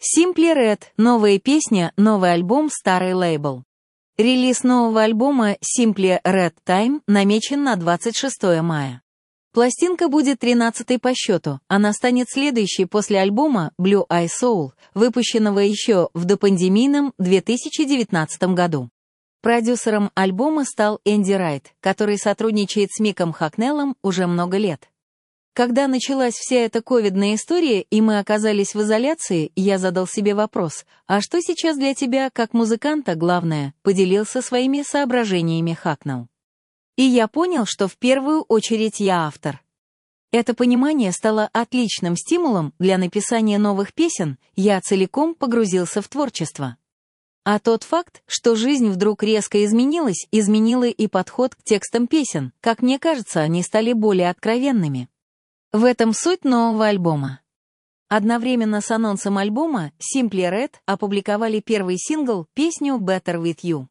Simply Red — новая песня, новый альбом, старый лейбл. Релиз нового альбома Simply Red Time намечен на 26 мая. Пластинка будет 13-й по счету, она станет следующей после альбома Blue Eye Soul, выпущенного еще в допандемийном 2019 году. Продюсером альбома стал Энди Райт, который сотрудничает с Миком Хакнеллом уже много лет. Когда началась вся эта ковидная история, и мы оказались в изоляции, я задал себе вопрос, а что сейчас для тебя, как музыканта, главное, поделился своими соображениями Хакнелл. И я понял, что в первую очередь я автор. Это понимание стало отличным стимулом для написания новых песен, я целиком погрузился в творчество. А тот факт, что жизнь вдруг резко изменилась, изменила и подход к текстам песен. Как мне кажется, они стали более откровенными. В этом суть нового альбома. Одновременно с анонсом альбома Simply Red опубликовали первый сингл, песню Better With You.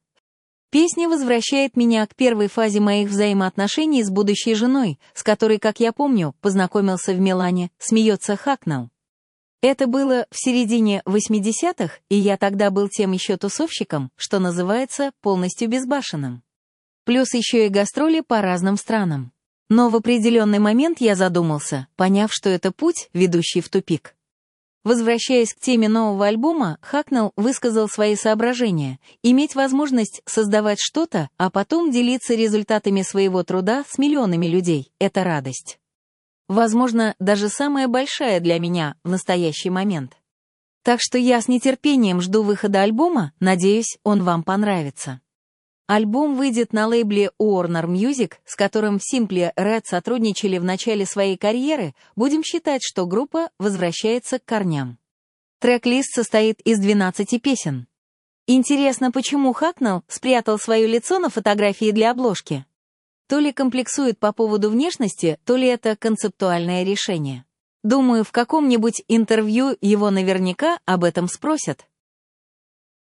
Песня возвращает меня к первой фазе моих взаимоотношений с будущей женой, с которой, как я помню, познакомился в Милане, смеется Хакнелл. Это было в середине 80-х, и я тогда был тем еще тусовщиком, что называется полностью безбашенным. Плюс еще и гастроли по разным странам. Но в определенный момент я задумался, поняв, что это путь, ведущий в тупик. Возвращаясь к теме нового альбома, Хакнелл высказал свои соображения. Иметь возможность создавать что-то, а потом делиться результатами своего труда с миллионами людей — это радость. Возможно, даже самая большая для меня в настоящий момент. Так что я с нетерпением жду выхода альбома, надеюсь, он вам понравится. Альбом выйдет на лейбле Warner Music, с которым Simply Red сотрудничали в начале своей карьеры, будем считать, что группа возвращается к корням. Трек-лист состоит из 12 песен. Интересно, почему Хакнелл спрятал свое лицо на фотографии для обложки? То ли комплексует по поводу внешности, то ли это концептуальное решение. Думаю, в каком-нибудь интервью его наверняка об этом спросят.